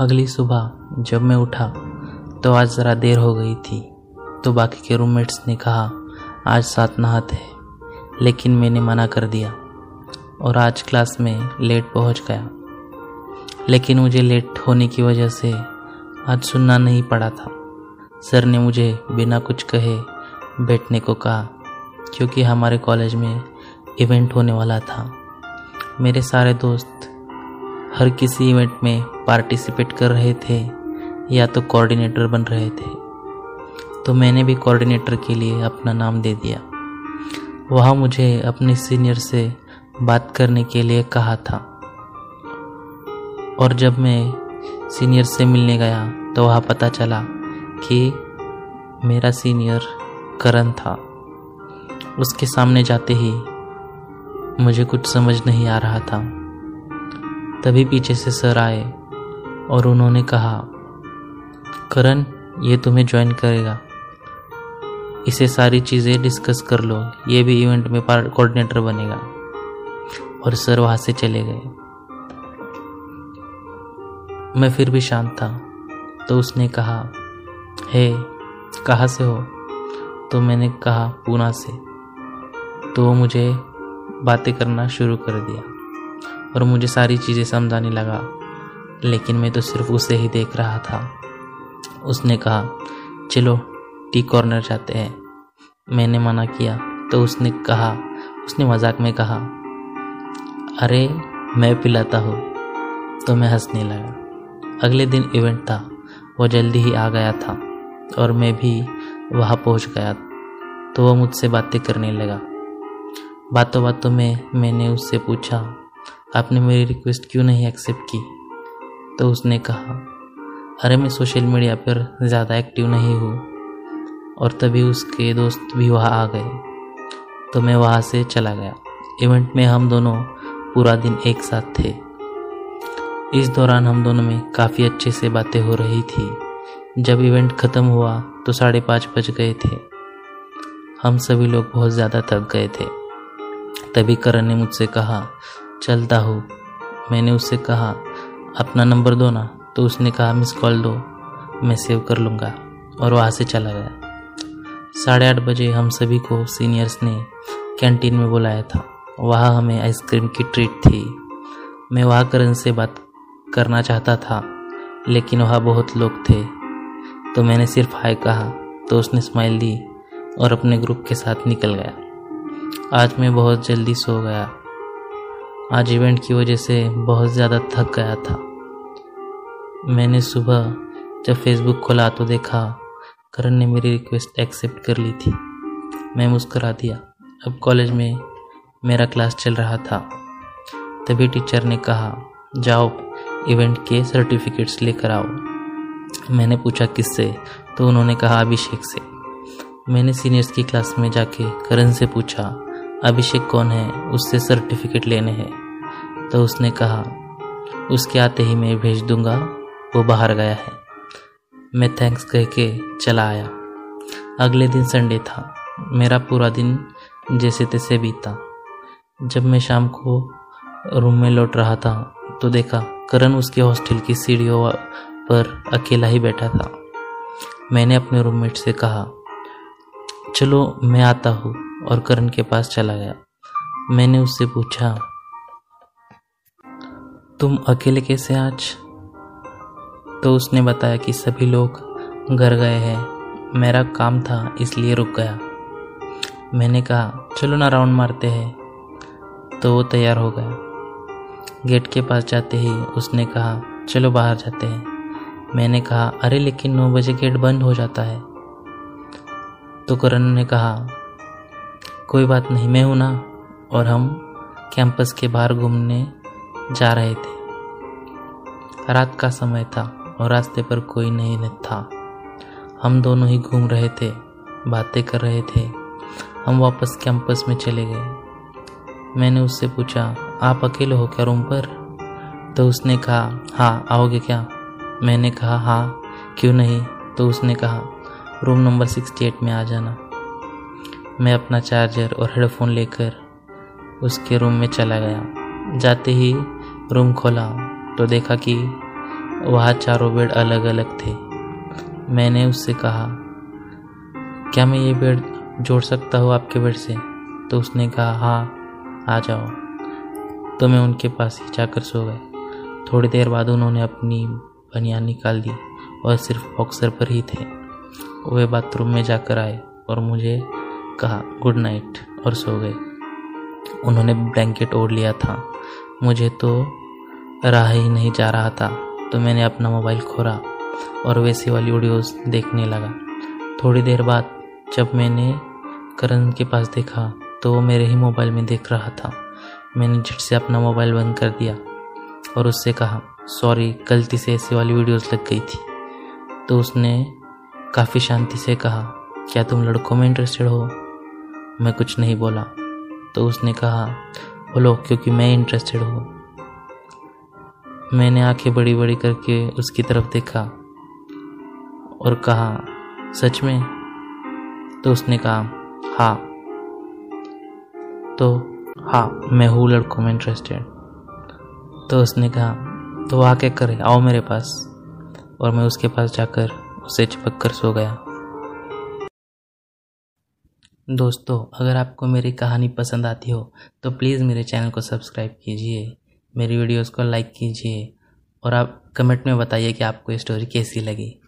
अगली सुबह जब मैं उठा तो आज ज़रा देर हो गई थी। तो बाकी के रूममेट्स ने कहा, आज साथ नहाते हैं। लेकिन मैंने मना कर दिया और आज क्लास में लेट पहुँच गया। लेकिन मुझे लेट होने की वजह से आज सुनना नहीं पड़ा था। सर ने मुझे बिना कुछ कहे बैठने को कहा, क्योंकि हमारे कॉलेज में इवेंट होने वाला था। मेरे सारे दोस्त हर किसी इवेंट में पार्टिसिपेट कर रहे थे या तो कोऑर्डिनेटर बन रहे थे। तो मैंने भी कोऑर्डिनेटर के लिए अपना नाम दे दिया। वहाँ मुझे अपने सीनियर से बात करने के लिए कहा था। और जब मैं सीनियर से मिलने गया तो वहाँ पता चला कि मेरा सीनियर करण था। उसके सामने जाते ही मुझे कुछ समझ नहीं आ रहा था। तभी पीछे से सर आए और उन्होंने कहा, करण, ये तुम्हें ज्वाइन करेगा। इसे सारी चीज़ें डिस्कस कर लो। ये भी इवेंट में पार्ट कोऑर्डिनेटर बनेगा। और सर वहाँ से चले गए। मैं फिर भी शांत था तो उसने कहा, हे, कहाँ से हो? तो मैंने कहा पूना से। तो मुझे बातें करना शुरू कर दिया। और मुझे सारी चीज़ें समझाने लगा। लेकिन मैं तो सिर्फ़ उसे ही देख रहा था। उसने कहा, चलो, टी कॉर्नर जाते हैं। मैंने मना किया तो उसने कहा, उसने मज़ाक में कहा, अरे, मैं पिलाता हूँ। तो मैं हंसने लगा। अगले दिन इवेंट था, वो जल्दी ही आ गया था, और मैं भी वहाँ पहुँच गया तो वो मुझसे बातें करने लगा। बातों बातों में मैंने उससे पूछा आपने मेरी रिक्वेस्ट क्यों नहीं एक्सेप्ट की? तो उसने कहा, अरे मैं सोशल मीडिया पर ज़्यादा एक्टिव नहीं हूँ। और तभी उसके दोस्त भी वहाँ आ गए। तो मैं वहाँ से चला गया। इवेंट में हम दोनों पूरा दिन एक साथ थे। इस दौरान हम दोनों में काफ़ी अच्छे से बातें हो रही थी। जब इवेंट ख़त्म हुआ तो साढ़े पाँच बज गए थे। हम सभी लोग बहुत ज़्यादा थक गए थे। तभी करण ने मुझसे कहा चलता हूँ। मैंने उससे कहा, अपना नंबर दो ना। तो उसने कहा, मिस कॉल दो, मैं सेव कर लूँगा। और वहाँ से चला गया। साढ़े आठ बजे हम सभी को सीनियर्स ने कैंटीन में बुलाया था। वहाँ हमें आइसक्रीम की ट्रीट थी। मैं वहाँ करण से बात करना चाहता था, लेकिन वहाँ बहुत लोग थे। तो मैंने सिर्फ़ हाय कहा तो उसने स्माइल दी और अपने ग्रुप के साथ निकल गया। आज मैं बहुत जल्दी सो गया। आज इवेंट की वजह से बहुत ज़्यादा थक गया था। मैंने सुबह जब फेसबुक खोला तो देखा, करण ने मेरी रिक्वेस्ट एक्सेप्ट कर ली थी। मैं मुस्करा दिया। अब कॉलेज में मेरा क्लास चल रहा था। तभी टीचर ने कहा, जाओ इवेंट के सर्टिफिकेट्स लेकर आओ। मैंने पूछा, किससे? तो उन्होंने कहा, अभिषेक से। मैंने सीनियर्स की क्लास में जाके करण से पूछा अभिषेक कौन है? उससे सर्टिफिकेट लेने हैं। तो उसने कहा, उसके आते ही मैं भेज दूँगा, वो बाहर गया है। मैं थैंक्स कह के चला आया। अगले दिन संडे था। मेरा पूरा दिन जैसे तैसे बीता। जब मैं शाम को रूम में लौट रहा था तो देखा करण उसके हॉस्टल की सीढ़ियों पर अकेला ही बैठा था। मैंने अपने रूममेट से कहा, चलो, मैं आता हूँ। और करण के पास चला गया। मैंने उससे पूछा, तुम अकेले कैसे आज? तो उसने बताया कि सभी लोग घर गए हैं। मेरा काम था, इसलिए रुक गया। मैंने कहा, चलो ना राउंड मारते हैं। तो वो तैयार हो गया। गेट के पास जाते ही उसने कहा, चलो बाहर जाते हैं। मैंने कहा, अरे, लेकिन नौ बजे गेट बंद हो जाता है। तो करण ने कहा कोई बात नहीं, मैं हूँ ना, और हम कैंपस के बाहर घूमने जा रहे थे। रात का समय था और रास्ते पर कोई नहीं था। हम दोनों ही घूम रहे थे, बातें कर रहे थे। हम वापस कैंपस में चले गए। मैंने उससे पूछा, आप अकेले हो क्या रूम पर? तो उसने कहा हाँ आओगे क्या? मैंने कहा हाँ क्यों नहीं? तो उसने कहा, रूम नंबर सिक्सटी एट में आ जाना। मैं अपना चार्जर और हेडफोन लेकर उसके रूम में चला गया। जाते ही रूम खोला तो देखा कि वहाँ चारों बेड अलग अलग थे। मैंने उससे कहा, क्या मैं ये बेड जोड़ सकता हूँ आपके बेड से? तो उसने कहा हाँ आ जाओ। तो मैं उनके पास ही जाकर सो गए थोड़ी देर बाद उन्होंने अपनी बनियान निकाल दी और सिर्फ़ बॉक्सर पर ही थे। वे बाथरूम में जाकर आए और मुझे कहा, गुड नाइट, और सो गए। उन्होंने ब्लैंकेट ओढ़ लिया था। मुझे तो रहा ही नहीं जा रहा था तो मैंने अपना मोबाइल खोला और वैसी वाली वीडियोस देखने लगा। थोड़ी देर बाद जब मैंने करण के पास देखा तो वो मेरे ही मोबाइल में देख रहा था। मैंने झट से अपना मोबाइल बंद कर दिया और उससे कहा, सॉरी, गलती से ऐसी वाली वीडियोस लग गई थी। तो उसने काफ़ी शांति से कहा, क्या तुम लड़कों में इंटरेस्टेड हो? मैं कुछ नहीं बोला। तो उसने कहा, बोलो, क्योंकि मैं इंटरेस्टेड हूँ। मैंने आँखें बड़ी बड़ी करके उसकी तरफ़ देखा और कहा, सच में? तो उसने कहा हाँ। तो हाँ मैं हूँ लड़कों में इंटरेस्टेड तो उसने कहा तो आ क्या करे, आओ मेरे पास। और मैं उसके पास जाकर उसे चिपक कर सो गया। दोस्तों, अगर आपको मेरी कहानी पसंद आती हो तो प्लीज़ मेरे चैनल को सब्सक्राइब कीजिए, मेरी वीडियोस को लाइक कीजिए, और आप कमेंट में बताइए कि आपको ये स्टोरी कैसी लगी।